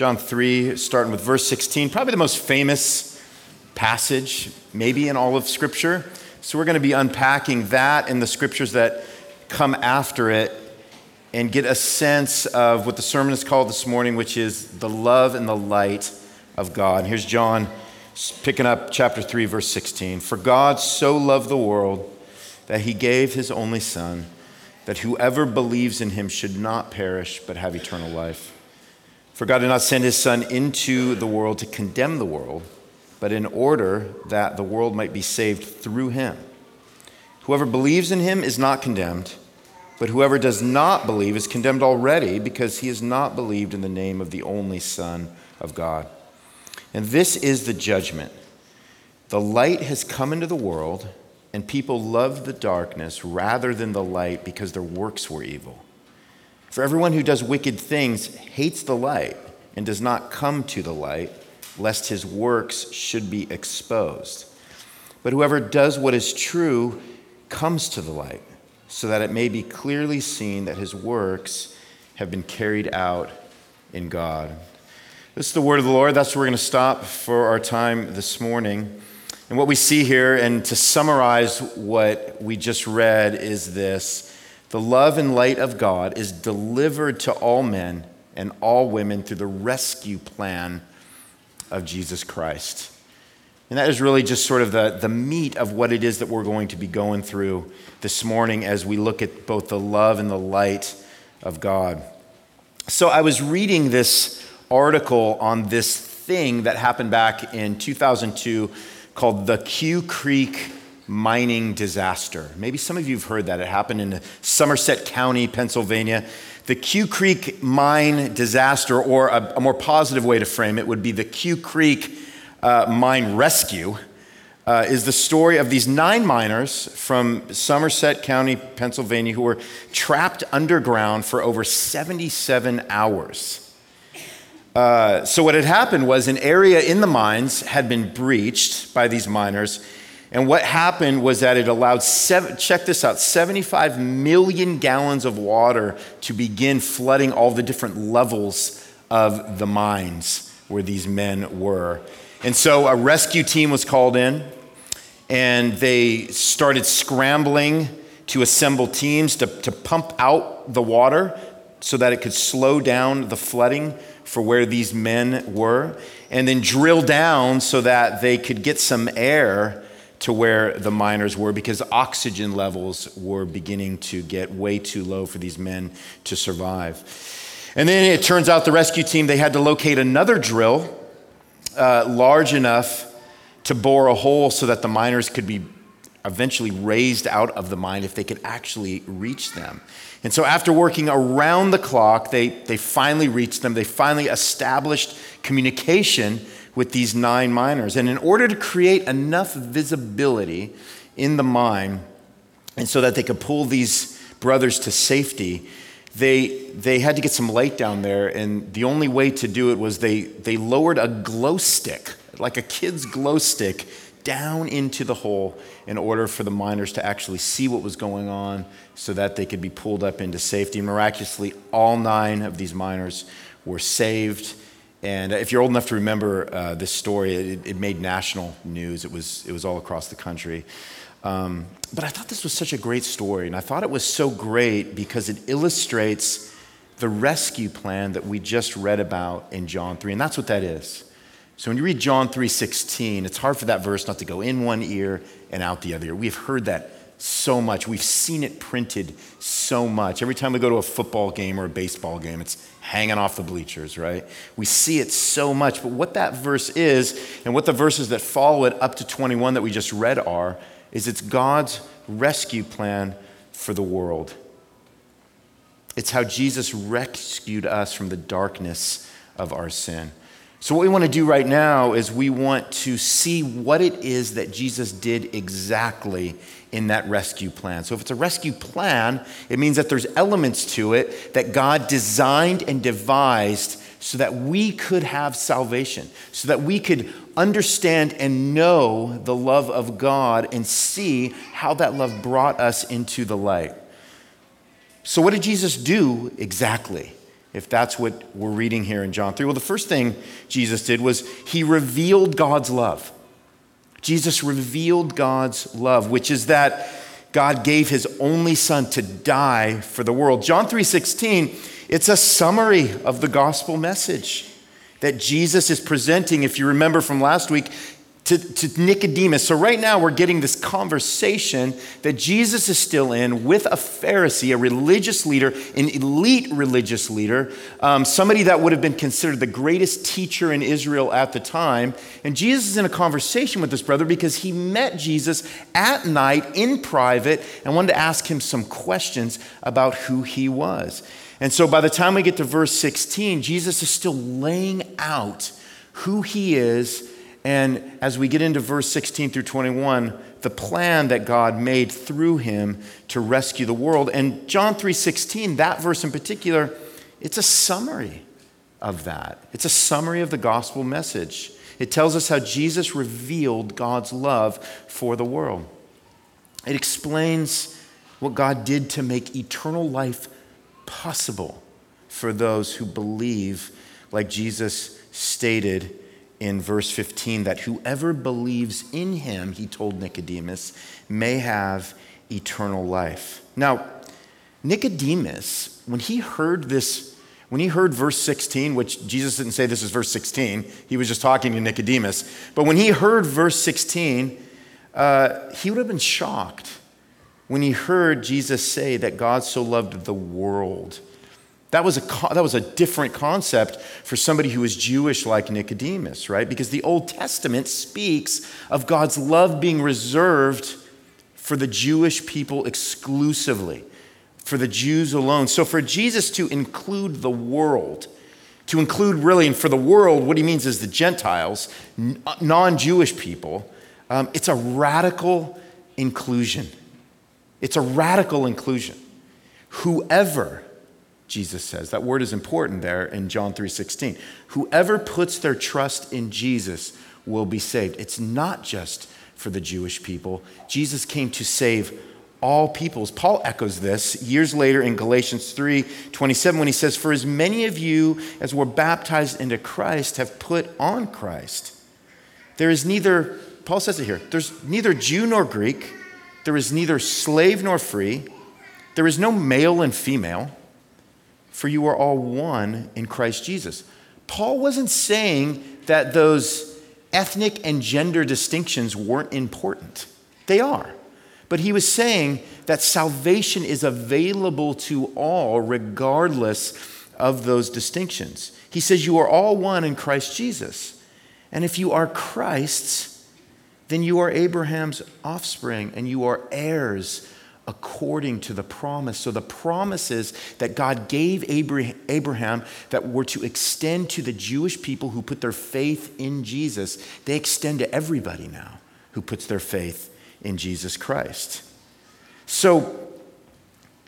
John 3, starting with verse 16, probably the most famous passage, maybe in all of Scripture. So we're going to be unpacking that and the scriptures that come after it and get a sense of what the sermon is called this morning, which is the love and the light of God. Here's John picking up chapter 3, verse 16. For God so loved the world that he gave his only Son, that whoever believes in him should not perish, but have eternal life. For God did not send his Son into the world to condemn the world, but in order that the world might be saved through him. Whoever believes in him is not condemned, but whoever does not believe is condemned already because he has not believed in the name of the only Son of God. And this is the judgment. The light has come into the world, and people loved the darkness rather than the light because their works were evil. For everyone who does wicked things hates the light and does not come to the light, lest his works should be exposed. But whoever does what is true comes to the light, so that it may be clearly seen that his works have been carried out in God. This is the word of the Lord. That's where we're going to stop for our time this morning. And what we see here, and to summarize what we just read, is this the love and light of God is delivered to all men and all women through the rescue plan of Jesus Christ. And that is really just sort of the, the meat of what it is that we're going to be going through this morning as we look at both the love and the light of God. So I was reading this article on this thing that happened back in 2002 called the Quecreek mining disaster. Maybe some of you have heard that. It happened in Somerset County, Pennsylvania. The Quecreek mine disaster, or a, a more positive way to frame it, would be the Quecreek uh, mine rescue. Uh, is the story of these nine miners from Somerset County, Pennsylvania, who were trapped underground for over 77 hours. Uh, so, what had happened was an area in the mines had been breached by these miners. And what happened was that it allowed, seven, check this out, 75 million gallons of water to begin flooding all the different levels of the mines where these men were. And so a rescue team was called in, and they started scrambling to assemble teams to, to pump out the water so that it could slow down the flooding for where these men were, and then drill down so that they could get some air to where the miners were because oxygen levels were beginning to get way too low for these men to survive. And then it turns out the rescue team they had to locate another drill uh, large enough to bore a hole so that the miners could be eventually raised out of the mine if they could actually reach them. And so, after working around the clock, they, they finally reached them. They finally established communication with these nine miners. And in order to create enough visibility in the mine, and so that they could pull these brothers to safety, they, they had to get some light down there. And the only way to do it was they, they lowered a glow stick, like a kid's glow stick, down into the hole in order for the miners to actually see what was going on so that they could be pulled up into safety. Miraculously, all nine of these miners were saved. And if you're old enough to remember uh, this story, it, it, made national news. It was, it was all across the country. Um, but I thought this was such a great story. And I thought it was so great because it illustrates the rescue plan that we just read about in John 3. And that's what that is. So when you read John 3:16, it's hard for that verse not to go in one ear and out the other. Ear. We've heard that so much. We've seen it printed so much. Every time we go to a football game or a baseball game, it's hanging off the bleachers, right? We see it so much. But what that verse is, and what the verses that follow it up to 21 that we just read are, is it's God's rescue plan for the world. It's how Jesus rescued us from the darkness of our sin. So, what we want to do right now is we want to see what it is that Jesus did exactly in that rescue plan. So, if it's a rescue plan, it means that there's elements to it that God designed and devised so that we could have salvation, so that we could understand and know the love of God and see how that love brought us into the light. So, what did Jesus do exactly? if that's what we're reading here in John 3? Well, the first thing Jesus did was he revealed God's love. Jesus revealed God's love, which is that God gave his only son to die for the world. John 3:16, it's a summary of the gospel message that Jesus is presenting if you remember from last week to, to Nicodemus. So, right now, we're getting this conversation that Jesus is still in with a Pharisee, a religious leader, an elite religious leader, um, somebody that would have been considered the greatest teacher in Israel at the time. And Jesus is in a conversation with this brother because he met Jesus at night in private and wanted to ask him some questions about who he was. And so, by the time we get to verse 16, Jesus is still laying out who he is and as we get into verse 16 through 21, the plan that God made through him to rescue the world. And John 3:16, that verse in particular, it's a summary of that. It's a summary of the gospel message. It tells us how Jesus revealed God's love for the world. It explains what God did to make eternal life possible for those who believe, like Jesus stated in verse 15 that whoever believes in him, he told Nicodemus, may have eternal life. Now, Nicodemus, when he heard this, when he heard verse 16, which Jesus didn't say this is verse 16, he was just talking to Nicodemus, but when he heard verse 16, uh, he would have been shocked when he heard Jesus say that God so loved the world that was, a, that was a different concept for somebody who was Jewish like Nicodemus, right? Because the Old Testament speaks of God's love being reserved for the Jewish people exclusively, for the Jews alone. So for Jesus to include the world, to include really, and for the world, what he means is the Gentiles, non Jewish people, um, it's a radical inclusion. It's a radical inclusion. Whoever Jesus says. That word is important there in John 3:16. Whoever puts their trust in Jesus will be saved. It's not just for the Jewish people. Jesus came to save all peoples. Paul echoes this years later in Galatians 3:27 when he says, "For as many of you as were baptized into Christ have put on Christ." There is neither Paul says it here. There's neither Jew nor Greek. There is neither slave nor free. There is no male and female for you are all one in Christ Jesus. Paul wasn't saying that those ethnic and gender distinctions weren't important. They are. But he was saying that salvation is available to all, regardless of those distinctions. He says, You are all one in Christ Jesus. And if you are Christ's, then you are Abraham's offspring and you are heirs according to the promise. So the promises that God gave Abraham that were to extend to the Jewish people who put their faith in Jesus, they extend to everybody now who puts their faith in Jesus Christ. So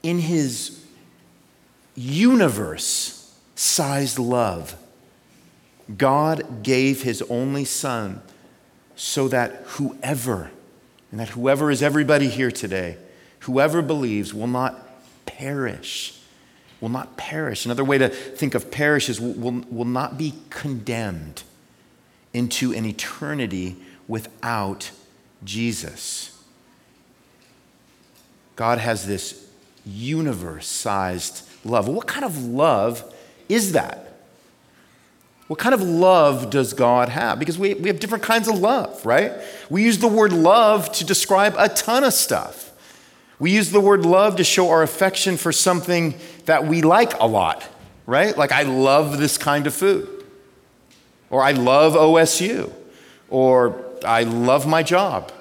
in his universe sized love, God gave his only son so that whoever, and that whoever is everybody here today, Whoever believes will not perish. Will not perish. Another way to think of perish is will, will, will not be condemned into an eternity without Jesus. God has this universe sized love. What kind of love is that? What kind of love does God have? Because we, we have different kinds of love, right? We use the word love to describe a ton of stuff. We use the word love to show our affection for something that we like a lot, right? Like, I love this kind of food, or I love OSU, or I love my job.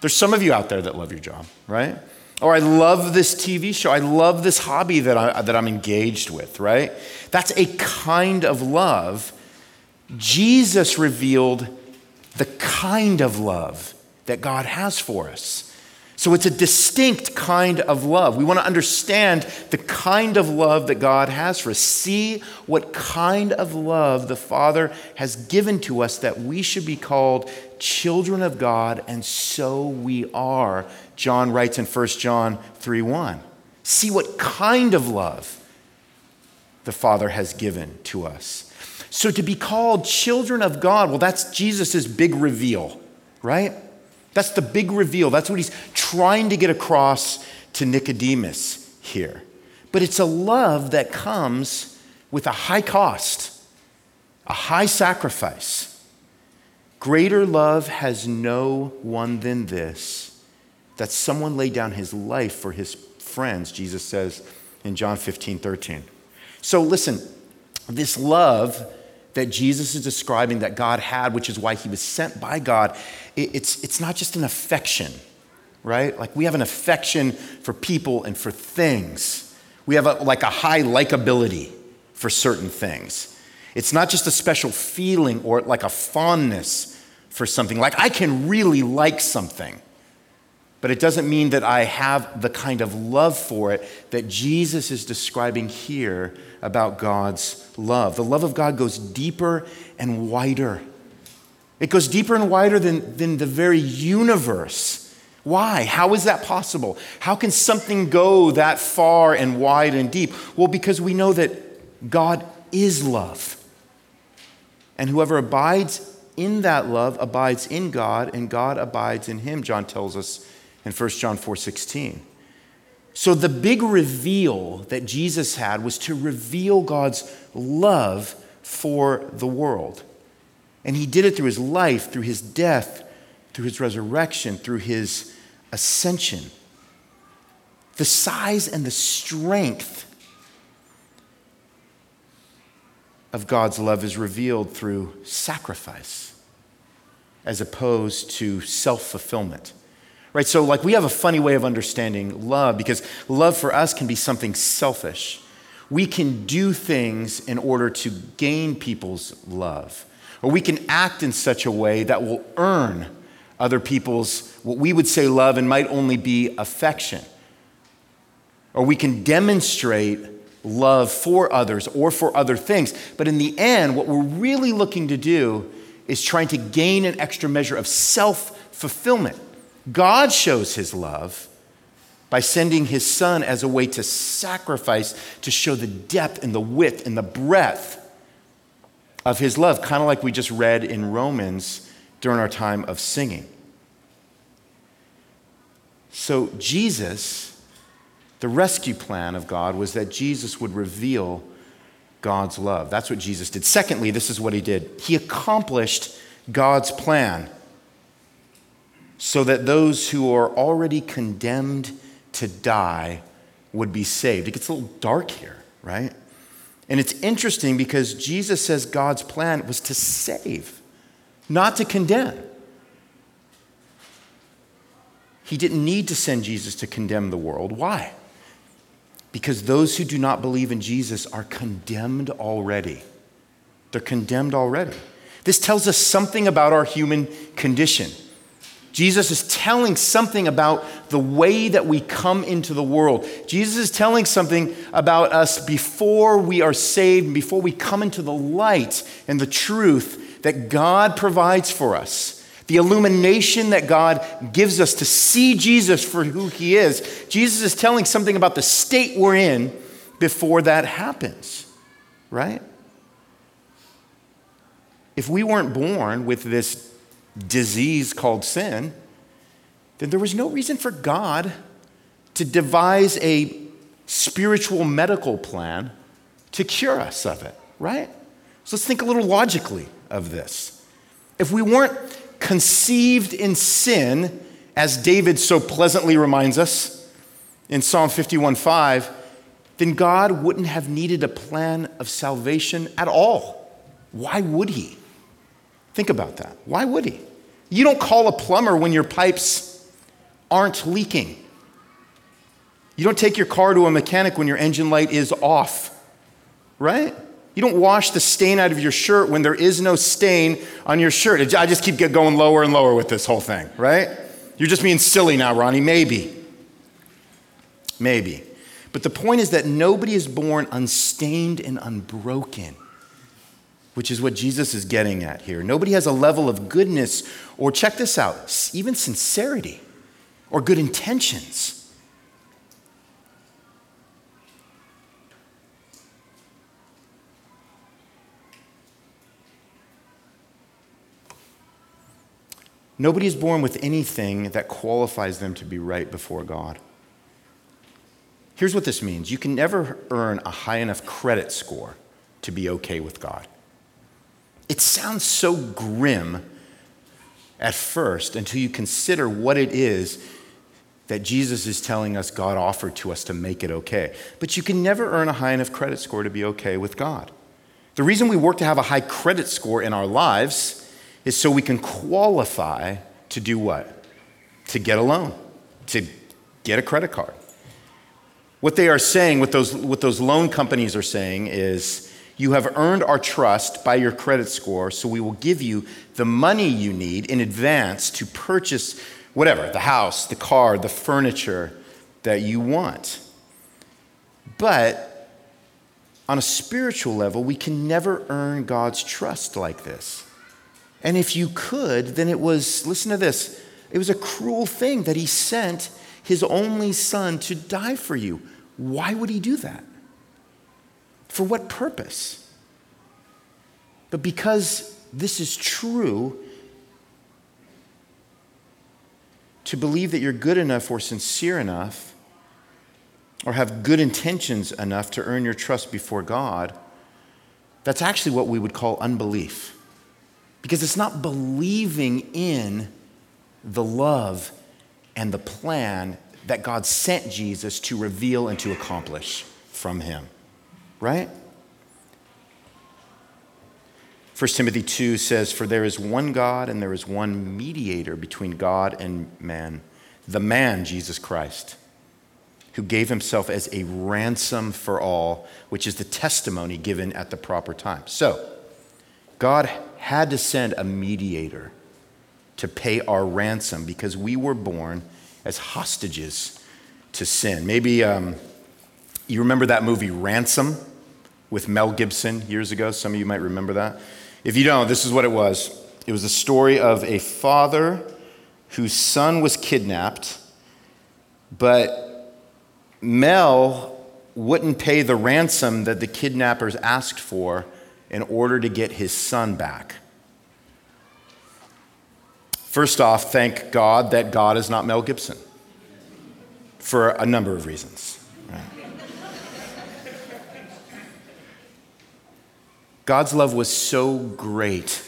There's some of you out there that love your job, right? Or I love this TV show. I love this hobby that, I, that I'm engaged with, right? That's a kind of love. Jesus revealed the kind of love that God has for us. So it's a distinct kind of love. We want to understand the kind of love that God has for us. See what kind of love the Father has given to us that we should be called children of God, and so we are. John writes in 1 John 3 1. See what kind of love the Father has given to us. So to be called children of God, well, that's Jesus' big reveal, right? That's the big reveal. That's what he's trying to get across to Nicodemus here. But it's a love that comes with a high cost, a high sacrifice. Greater love has no one than this that someone laid down his life for his friends, Jesus says in John 15, 13. So listen, this love that Jesus is describing that God had, which is why he was sent by God, it's, it's not just an affection, right? Like we have an affection for people and for things. We have a, like a high likability for certain things. It's not just a special feeling or like a fondness for something. Like I can really like something, but it doesn't mean that I have the kind of love for it that Jesus is describing here about God's love. The love of God goes deeper and wider. It goes deeper and wider than, than the very universe. Why? How is that possible? How can something go that far and wide and deep? Well, because we know that God is love. And whoever abides in that love abides in God, and God abides in him, John tells us in 1 John 4 16. So, the big reveal that Jesus had was to reveal God's love for the world. And he did it through his life, through his death, through his resurrection, through his ascension. The size and the strength of God's love is revealed through sacrifice as opposed to self fulfillment. Right? So, like, we have a funny way of understanding love because love for us can be something selfish. We can do things in order to gain people's love, or we can act in such a way that will earn other people's, what we would say love, and might only be affection. Or we can demonstrate love for others or for other things. But in the end, what we're really looking to do is trying to gain an extra measure of self fulfillment. God shows his love by sending his son as a way to sacrifice to show the depth and the width and the breadth of his love, kind of like we just read in Romans during our time of singing. So, Jesus the rescue plan of God was that Jesus would reveal God's love. That's what Jesus did. Secondly, this is what he did he accomplished God's plan so that those who are already condemned to die would be saved. It gets a little dark here, right? And it's interesting because Jesus says God's plan was to save, not to condemn. He didn't need to send Jesus to condemn the world. Why? Because those who do not believe in Jesus are condemned already. They're condemned already. This tells us something about our human condition. Jesus is telling something about the way that we come into the world. Jesus is telling something about us before we are saved, before we come into the light and the truth that God provides for us the illumination that God gives us to see Jesus for who he is. Jesus is telling something about the state we're in before that happens, right? If we weren't born with this disease called sin, then there was no reason for God to devise a spiritual medical plan to cure us of it, right? So let's think a little logically of this. If we weren't conceived in sin, as David so pleasantly reminds us in Psalm 51 5, then God wouldn't have needed a plan of salvation at all. Why would he? Think about that. Why would he? You don't call a plumber when your pipes aren't leaking. You don't take your car to a mechanic when your engine light is off, right? You don't wash the stain out of your shirt when there is no stain on your shirt. I just keep going lower and lower with this whole thing, right? You're just being silly now, Ronnie. Maybe. Maybe. But the point is that nobody is born unstained and unbroken, which is what Jesus is getting at here. Nobody has a level of goodness, or check this out, even sincerity or good intentions. Nobody is born with anything that qualifies them to be right before God. Here's what this means you can never earn a high enough credit score to be okay with God. It sounds so grim at first until you consider what it is that Jesus is telling us God offered to us to make it okay. But you can never earn a high enough credit score to be okay with God. The reason we work to have a high credit score in our lives is so we can qualify to do what? To get a loan, to get a credit card. What they are saying, what those, what those loan companies are saying is, you have earned our trust by your credit score, so we will give you the money you need in advance to purchase whatever the house, the car, the furniture that you want. But on a spiritual level, we can never earn God's trust like this. And if you could, then it was, listen to this, it was a cruel thing that He sent His only Son to die for you. Why would He do that? For what purpose? But because this is true, to believe that you're good enough or sincere enough or have good intentions enough to earn your trust before God, that's actually what we would call unbelief. Because it's not believing in the love and the plan that God sent Jesus to reveal and to accomplish from him right? 1 Timothy 2 says, For there is one God and there is one mediator between God and man, the man, Jesus Christ, who gave himself as a ransom for all, which is the testimony given at the proper time. So, God had to send a mediator to pay our ransom because we were born as hostages to sin. Maybe um, you remember that movie Ransom? With Mel Gibson years ago. Some of you might remember that. If you don't, this is what it was it was a story of a father whose son was kidnapped, but Mel wouldn't pay the ransom that the kidnappers asked for in order to get his son back. First off, thank God that God is not Mel Gibson for a number of reasons. God's love was so great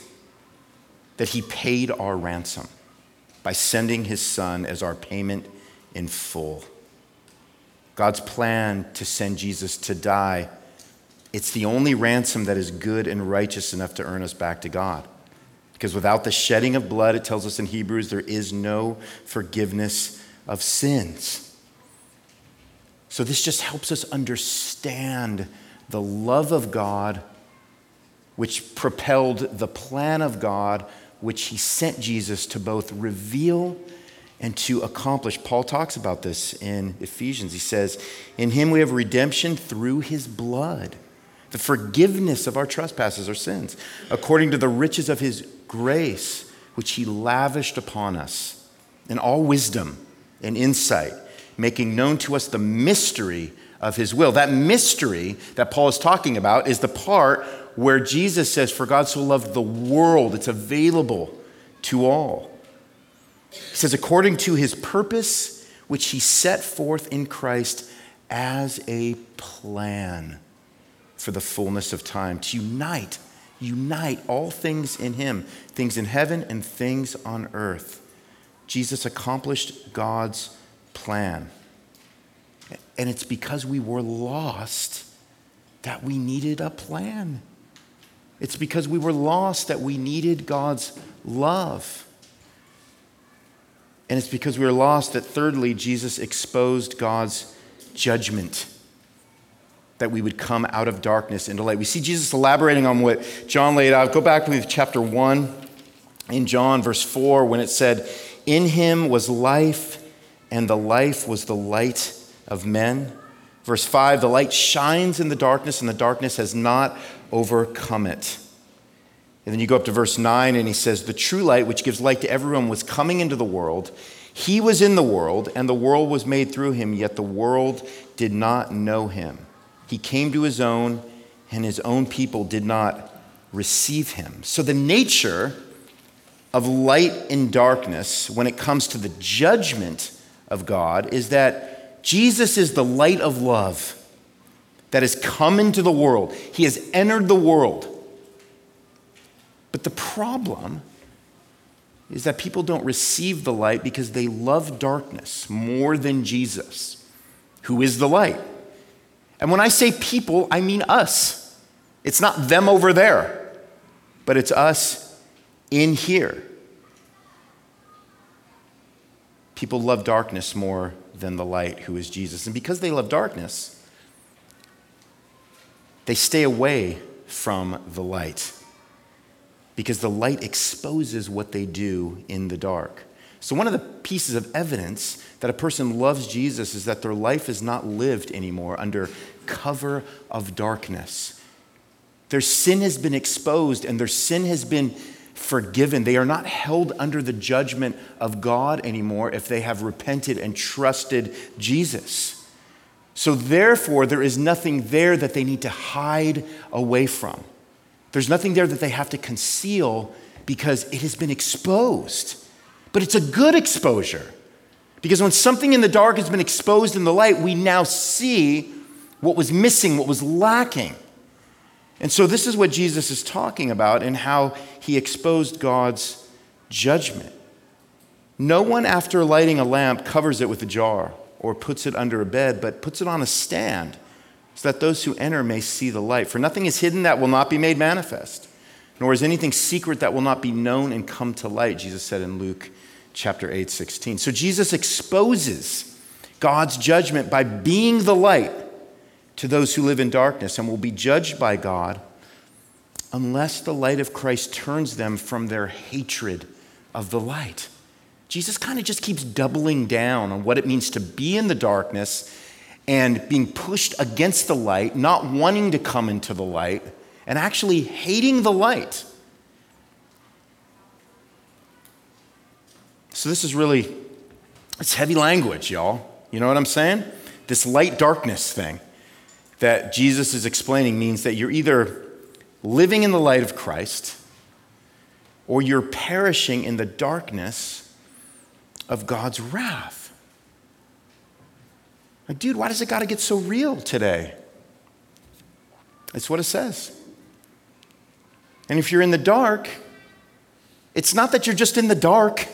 that he paid our ransom by sending his son as our payment in full. God's plan to send Jesus to die, it's the only ransom that is good and righteous enough to earn us back to God. Because without the shedding of blood, it tells us in Hebrews, there is no forgiveness of sins. So this just helps us understand the love of God which propelled the plan of God, which he sent Jesus to both reveal and to accomplish. Paul talks about this in Ephesians. He says, In him we have redemption through his blood, the forgiveness of our trespasses, our sins, according to the riches of his grace, which he lavished upon us in all wisdom and insight, making known to us the mystery of his will. That mystery that Paul is talking about is the part where Jesus says, For God so loved the world, it's available to all. He says, according to his purpose, which he set forth in Christ as a plan for the fullness of time, to unite, unite all things in him, things in heaven and things on earth. Jesus accomplished God's plan. And it's because we were lost that we needed a plan. It's because we were lost that we needed God's love. And it's because we were lost that, thirdly, Jesus exposed God's judgment, that we would come out of darkness into light. We see Jesus elaborating on what John laid out. Go back with chapter 1 in John, verse 4, when it said, In him was life, and the life was the light of men. Verse 5 The light shines in the darkness, and the darkness has not overcome it. And then you go up to verse 9, and he says, The true light, which gives light to everyone, was coming into the world. He was in the world, and the world was made through him, yet the world did not know him. He came to his own, and his own people did not receive him. So the nature of light and darkness when it comes to the judgment of God is that Jesus is the light of love that has come into the world. He has entered the world. But the problem is that people don't receive the light because they love darkness more than Jesus, who is the light. And when I say people, I mean us. It's not them over there, but it's us in here. People love darkness more than the light, who is Jesus. And because they love darkness, they stay away from the light because the light exposes what they do in the dark. So, one of the pieces of evidence that a person loves Jesus is that their life is not lived anymore under cover of darkness. Their sin has been exposed and their sin has been forgiven. They are not held under the judgment of God anymore if they have repented and trusted Jesus. So, therefore, there is nothing there that they need to hide away from. There's nothing there that they have to conceal because it has been exposed. But it's a good exposure. Because when something in the dark has been exposed in the light, we now see what was missing, what was lacking. And so, this is what Jesus is talking about and how he exposed God's judgment. No one, after lighting a lamp, covers it with a jar or puts it under a bed, but puts it on a stand so that those who enter may see the light. For nothing is hidden that will not be made manifest, nor is anything secret that will not be known and come to light, Jesus said in Luke chapter 8, 16. So Jesus exposes God's judgment by being the light to those who live in darkness and will be judged by God unless the light of Christ turns them from their hatred of the light. Jesus kind of just keeps doubling down on what it means to be in the darkness and being pushed against the light, not wanting to come into the light, and actually hating the light. So, this is really, it's heavy language, y'all. You know what I'm saying? This light darkness thing that Jesus is explaining means that you're either living in the light of Christ or you're perishing in the darkness of God's wrath. Like, dude, why does it got to get so real today? It's what it says. And if you're in the dark, it's not that you're just in the dark.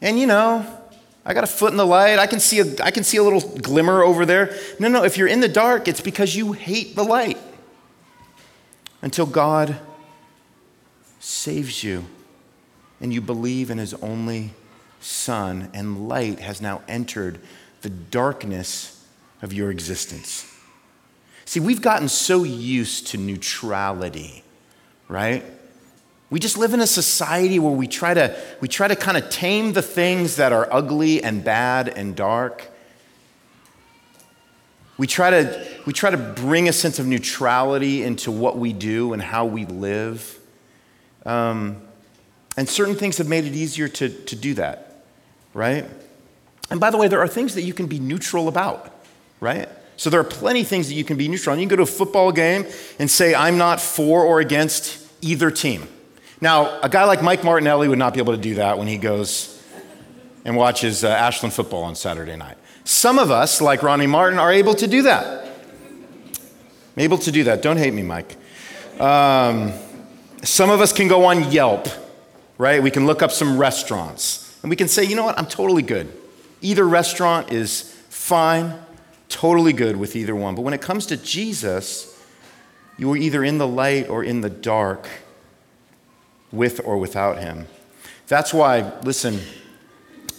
And you know, I got a foot in the light. I can see a, I can see a little glimmer over there. No, no, if you're in the dark, it's because you hate the light until God saves you and you believe in his only son and light has now entered the darkness of your existence. See, we've gotten so used to neutrality, right? We just live in a society where we try to, we try to kind of tame the things that are ugly and bad and dark. We try, to, we try to bring a sense of neutrality into what we do and how we live. Um, and certain things have made it easier to, to do that, right? And by the way, there are things that you can be neutral about, right? So there are plenty of things that you can be neutral on. You can go to a football game and say, I'm not for or against either team. Now, a guy like Mike Martinelli would not be able to do that when he goes and watches uh, Ashland football on Saturday night. Some of us, like Ronnie Martin, are able to do that. I'm able to do that. Don't hate me, Mike. Um, some of us can go on Yelp, right? We can look up some restaurants and we can say, you know what, I'm totally good. Either restaurant is fine, totally good with either one. But when it comes to Jesus, you are either in the light or in the dark, with or without him. That's why, listen,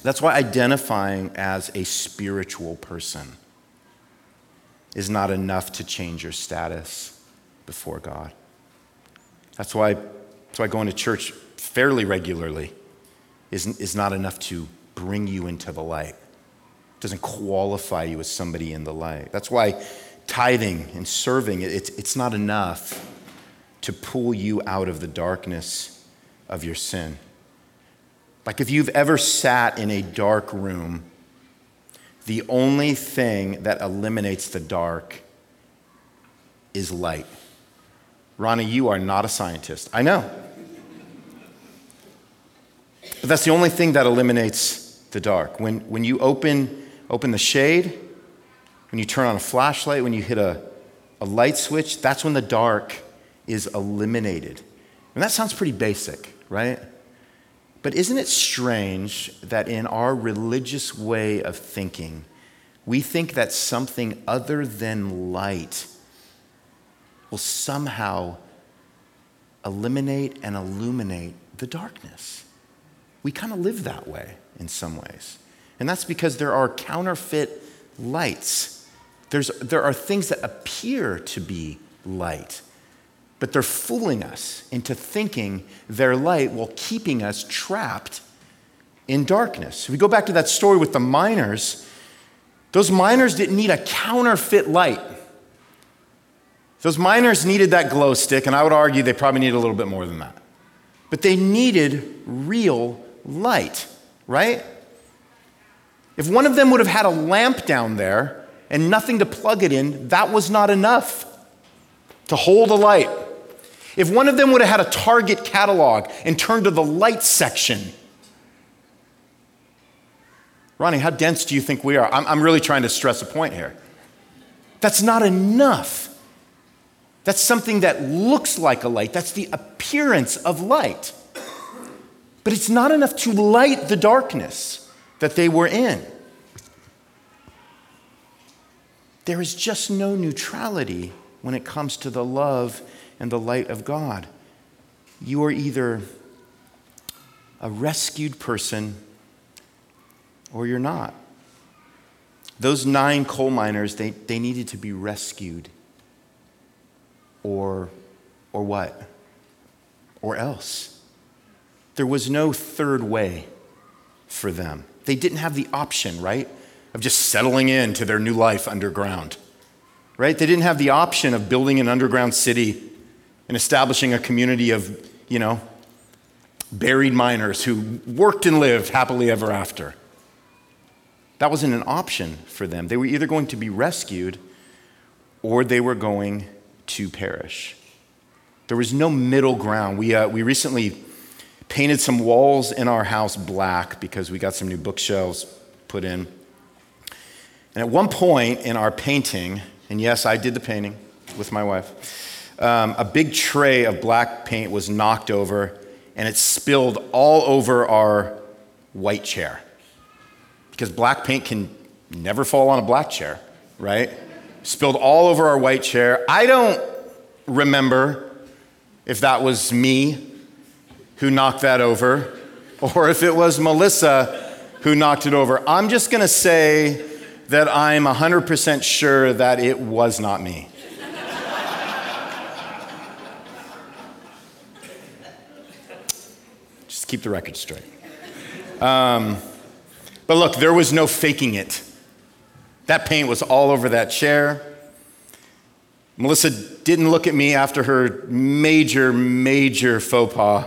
that's why identifying as a spiritual person is not enough to change your status before God. That's why, that's why going to church fairly regularly is, is not enough to bring you into the light. It doesn't qualify you as somebody in the light. That's why tithing and serving, it's, it's not enough to pull you out of the darkness of your sin. Like if you've ever sat in a dark room, the only thing that eliminates the dark is light. Ronnie, you are not a scientist. I know. But that's the only thing that eliminates the dark. When, when you open, open the shade, when you turn on a flashlight, when you hit a, a light switch, that's when the dark is eliminated. And that sounds pretty basic, right? But isn't it strange that in our religious way of thinking, we think that something other than light will somehow eliminate and illuminate the darkness? We kind of live that way in some ways. And that's because there are counterfeit lights. There's, there are things that appear to be light, but they're fooling us into thinking they're light while keeping us trapped in darkness. If we go back to that story with the miners, those miners didn't need a counterfeit light. Those miners needed that glow stick, and I would argue they probably needed a little bit more than that. But they needed real light, right? If one of them would have had a lamp down there and nothing to plug it in, that was not enough to hold a light. If one of them would have had a Target catalog and turned to the light section, Ronnie, how dense do you think we are? I'm, I'm really trying to stress a point here. That's not enough. That's something that looks like a light, that's the appearance of light. But it's not enough to light the darkness that they were in. There is just no neutrality when it comes to the love and the light of God. You are either a rescued person or you're not. Those nine coal miners, they, they needed to be rescued. Or, or what? Or else. There was no third way for them. They didn't have the option, right, of just settling into their new life underground, right? They didn't have the option of building an underground city and establishing a community of, you know, buried miners who worked and lived happily ever after. That wasn't an option for them. They were either going to be rescued or they were going to perish. There was no middle ground. We, uh, we recently painted some walls in our house black because we got some new bookshelves put in. And at one point in our painting, and yes, I did the painting with my wife, um, a big tray of black paint was knocked over and it spilled all over our white chair because black paint can never fall on a black chair, right? Spilled all over our white chair. I don't remember if that was me who knocked that over or if it was Melissa who knocked it over. I'm just going to say that I'm 100% sure that it was not me. just keep the record straight. Um, but look, there was no faking it. That paint was all over that chair. Melissa didn't look at me after her major, major faux pas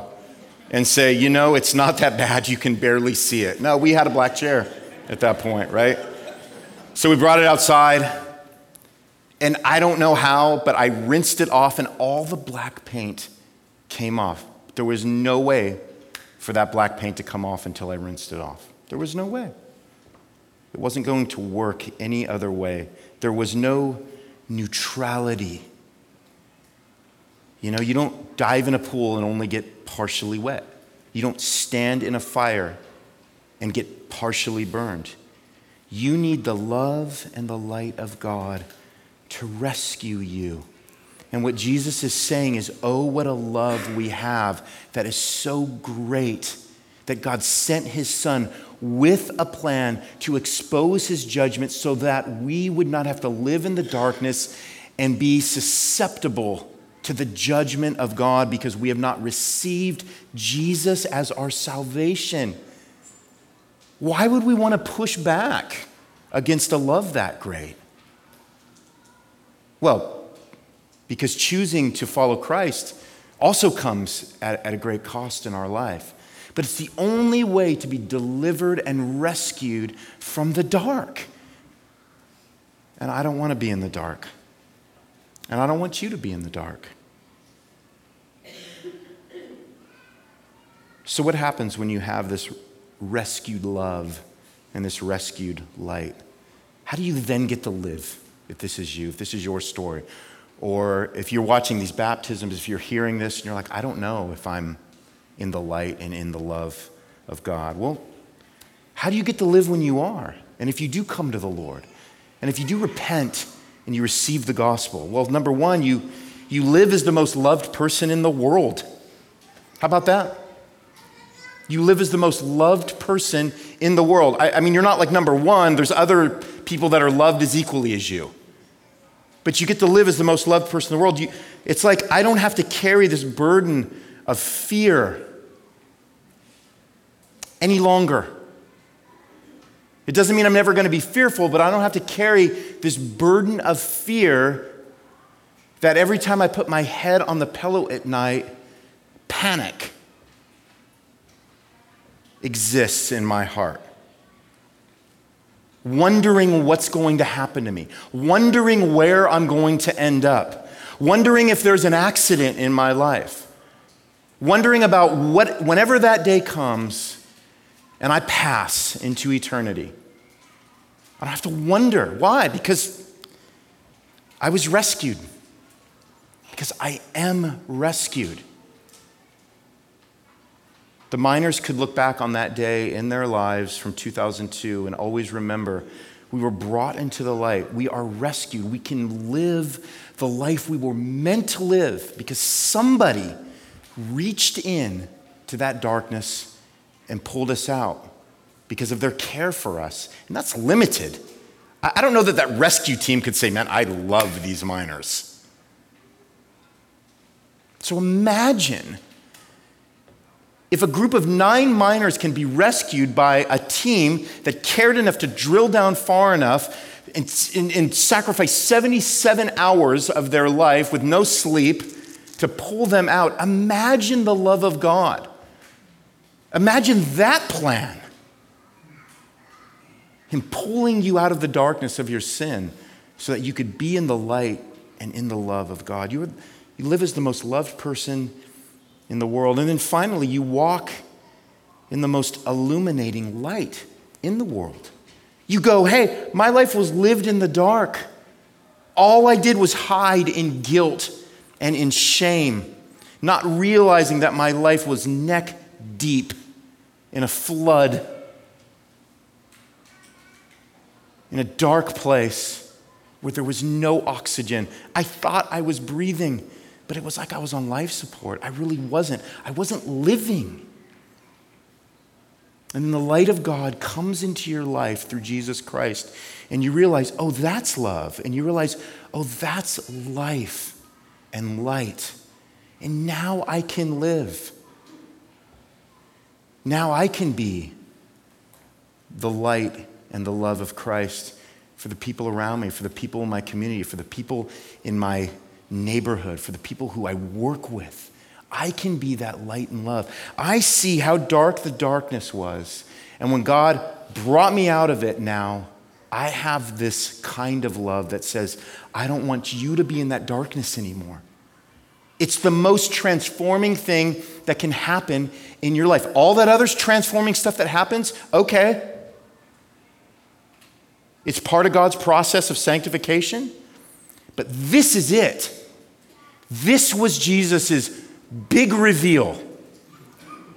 and say, you know, it's not that bad, you can barely see it. No, we had a black chair at that point, right? So we brought it outside, and I don't know how, but I rinsed it off, and all the black paint came off. There was no way for that black paint to come off until I rinsed it off. There was no way. It wasn't going to work any other way. There was no neutrality. You know, you don't dive in a pool and only get partially wet. You don't stand in a fire and get partially burned. You need the love and the light of God to rescue you. And what Jesus is saying is, oh, what a love we have that is so great that God sent his son with a plan to expose his judgment so that we would not have to live in the darkness and be susceptible to the judgment of God because we have not received Jesus as our salvation. Why would we want to push back against a love that great? Well, because choosing to follow Christ also comes at, at a great cost in our life. But it's the only way to be delivered and rescued from the dark. And I don't want to be in the dark. And I don't want you to be in the dark. So, what happens when you have this rescued love and this rescued light? How do you then get to live if this is you, if this is your story? Or if you're watching these baptisms, if you're hearing this and you're like, I don't know if I'm in the light and in the love of God. Well, how do you get to live when you are? And if you do come to the Lord, and if you do repent and you receive the gospel, well, number one, you, you live as the most loved person in the world. How about that? You live as the most loved person in the world. I, I mean, you're not like number one, there's other people that are loved as equally as you. But you get to live as the most loved person in the world. You, it's like I don't have to carry this burden of fear any longer. It doesn't mean I'm never going to be fearful, but I don't have to carry this burden of fear that every time I put my head on the pillow at night, panic exists in my heart. Wondering what's going to happen to me, wondering where I'm going to end up, wondering if there's an accident in my life, wondering about what, whenever that day comes, and I pass into eternity. I don't have to wonder. Why? Because I was rescued. Because I am rescued. The miners could look back on that day in their lives from 2002 and always remember we were brought into the light. We are rescued. We can live the life we were meant to live because somebody reached in to that darkness and pulled us out because of their care for us. And that's limited. I don't know that that rescue team could say, man, I love these miners. So imagine if a group of nine miners can be rescued by a team that cared enough to drill down far enough and, and, and sacrifice 77 hours of their life with no sleep to pull them out. Imagine the love of God. Imagine that plan. Him pulling you out of the darkness of your sin so that you could be in the light and in the love of God. You, you live as the most loved person in the world. And then finally, you walk in the most illuminating light in the world. You go, hey, my life was lived in the dark. All I did was hide in guilt and in shame, not realizing that my life was neck deep in a flood, in a dark place where there was no oxygen. I thought I was breathing, but it was like I was on life support. I really wasn't. I wasn't living. And then the light of God comes into your life through Jesus Christ, and you realize, oh, that's love. And you realize, oh, that's life and light. And now I can live. Now I can be the light and the love of Christ for the people around me, for the people in my community, for the people in my neighborhood, for the people who I work with. I can be that light and love. I see how dark the darkness was. And when God brought me out of it now, I have this kind of love that says, I don't want you to be in that darkness anymore. It's the most transforming thing that can happen in your life. All that other transforming stuff that happens, okay. It's part of God's process of sanctification. But this is it. This was Jesus' big reveal.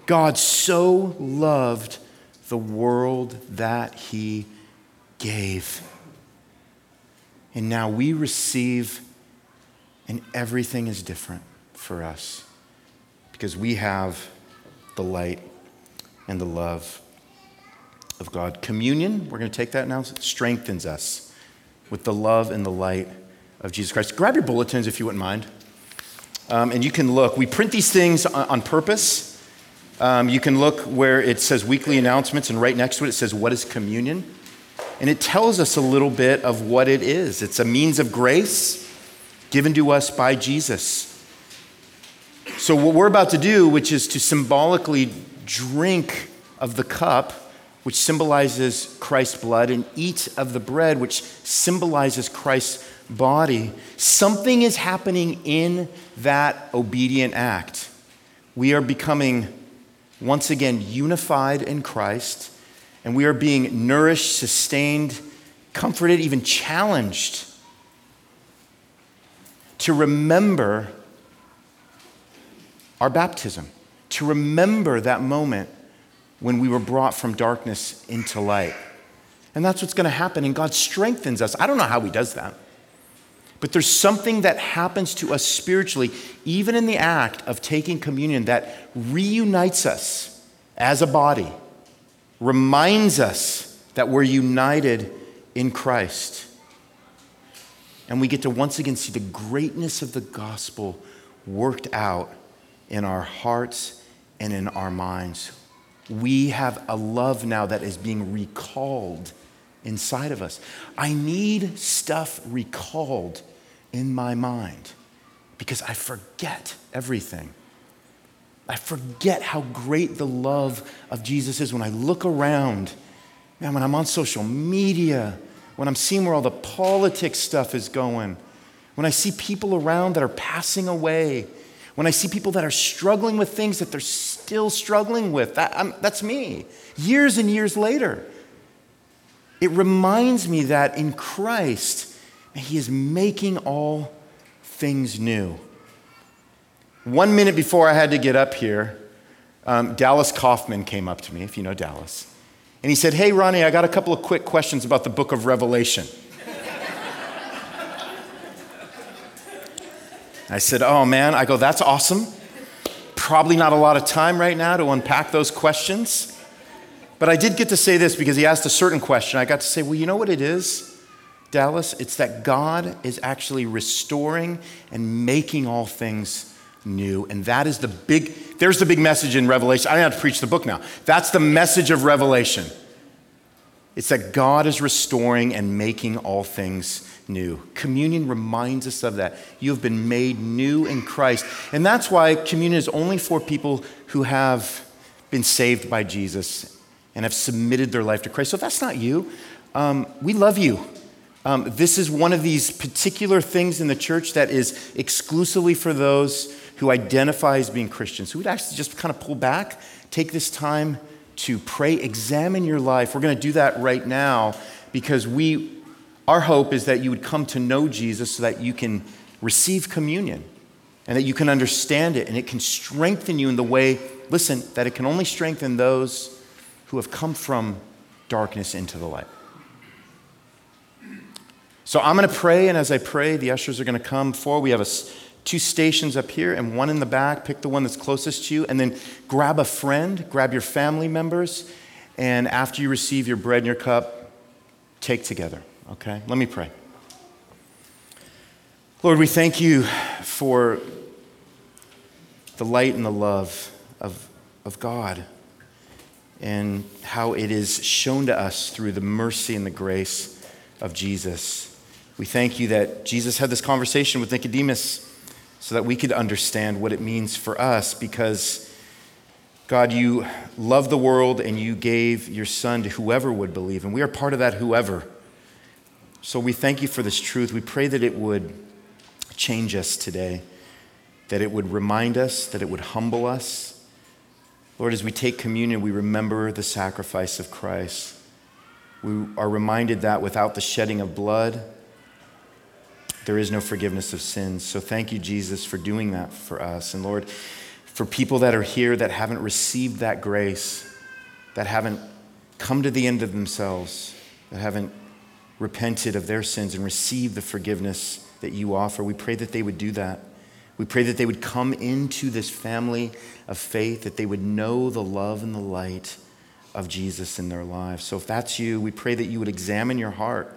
God so loved the world that he gave. And now we receive, and everything is different for us because we have the light and the love of God. Communion, we're going to take that now, strengthens us with the love and the light of Jesus Christ. Grab your bulletins if you wouldn't mind. Um, and you can look. We print these things on, on purpose. Um, you can look where it says weekly announcements, and right next to it, it says, What is communion? And it tells us a little bit of what it is. It's a means of grace given to us by Jesus. So, what we're about to do, which is to symbolically drink of the cup, which symbolizes Christ's blood, and eat of the bread, which symbolizes Christ's body, something is happening in that obedient act. We are becoming once again unified in Christ, and we are being nourished, sustained, comforted, even challenged to remember our baptism, to remember that moment when we were brought from darkness into light. And that's what's going to happen, and God strengthens us. I don't know how He does that. But there's something that happens to us spiritually, even in the act of taking communion, that reunites us as a body, reminds us that we're united in Christ. And we get to once again see the greatness of the gospel worked out in our hearts and in our minds. We have a love now that is being recalled inside of us. I need stuff recalled in my mind because I forget everything. I forget how great the love of Jesus is when I look around. Man, when I'm on social media, when I'm seeing where all the politics stuff is going, when I see people around that are passing away, when I see people that are struggling with things that they're still struggling with, that, that's me, years and years later. It reminds me that in Christ, He is making all things new. One minute before I had to get up here, um, Dallas Kaufman came up to me, if you know Dallas, and he said, Hey, Ronnie, I got a couple of quick questions about the book of Revelation. I said, Oh man, I go, That's awesome. Probably not a lot of time right now to unpack those questions. But I did get to say this because he asked a certain question. I got to say, Well, you know what it is, Dallas? It's that God is actually restoring and making all things new. And that is the big, there's the big message in Revelation. I don't have to preach the book now. That's the message of Revelation. It's that God is restoring and making all things new. Communion reminds us of that. You have been made new in Christ. And that's why communion is only for people who have been saved by Jesus and have submitted their life to Christ. So if that's not you, um, we love you. Um, this is one of these particular things in the church that is exclusively for those who identify as being Christians. So we'd actually just kind of pull back, take this time to pray, examine your life. We're going to do that right now because we our hope is that you would come to know Jesus so that you can receive communion and that you can understand it and it can strengthen you in the way, listen, that it can only strengthen those who have come from darkness into the light. So I'm going to pray, and as I pray, the ushers are going to come forward. We have a, two stations up here and one in the back. Pick the one that's closest to you, and then grab a friend, grab your family members, and after you receive your bread and your cup, take together. Okay? Let me pray. Lord, we thank you for the light and the love of, of God and how it is shown to us through the mercy and the grace of Jesus. We thank you that Jesus had this conversation with Nicodemus so that we could understand what it means for us because, God, you love the world and you gave your Son to whoever would believe, and we are part of that whoever. So we thank you for this truth. We pray that it would change us today, that it would remind us, that it would humble us. Lord, as we take communion, we remember the sacrifice of Christ. We are reminded that without the shedding of blood, there is no forgiveness of sins. So thank you, Jesus, for doing that for us. And Lord, for people that are here that haven't received that grace, that haven't come to the end of themselves, that haven't repented of their sins and received the forgiveness that you offer. We pray that they would do that. We pray that they would come into this family of faith, that they would know the love and the light of Jesus in their lives. So if that's you, we pray that you would examine your heart,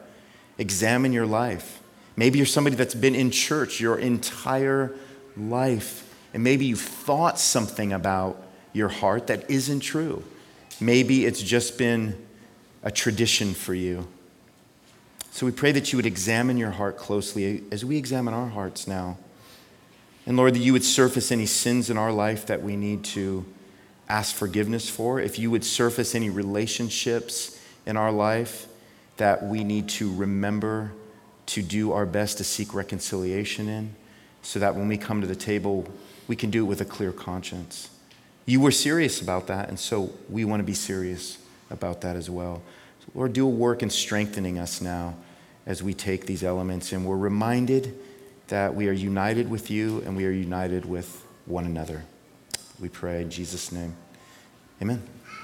examine your life. Maybe you're somebody that's been in church your entire life, and maybe you've thought something about your heart that isn't true. Maybe it's just been a tradition for you. So we pray that you would examine your heart closely as we examine our hearts now. And Lord, that you would surface any sins in our life that we need to ask forgiveness for. If you would surface any relationships in our life that we need to remember to do our best to seek reconciliation in, so that when we come to the table, we can do it with a clear conscience. you were serious about that, and so we want to be serious about that as well. Lord, do a work in strengthening us now as we take these elements, and we're reminded that we are united with you and we are united with one another. We pray in Jesus' name. Amen.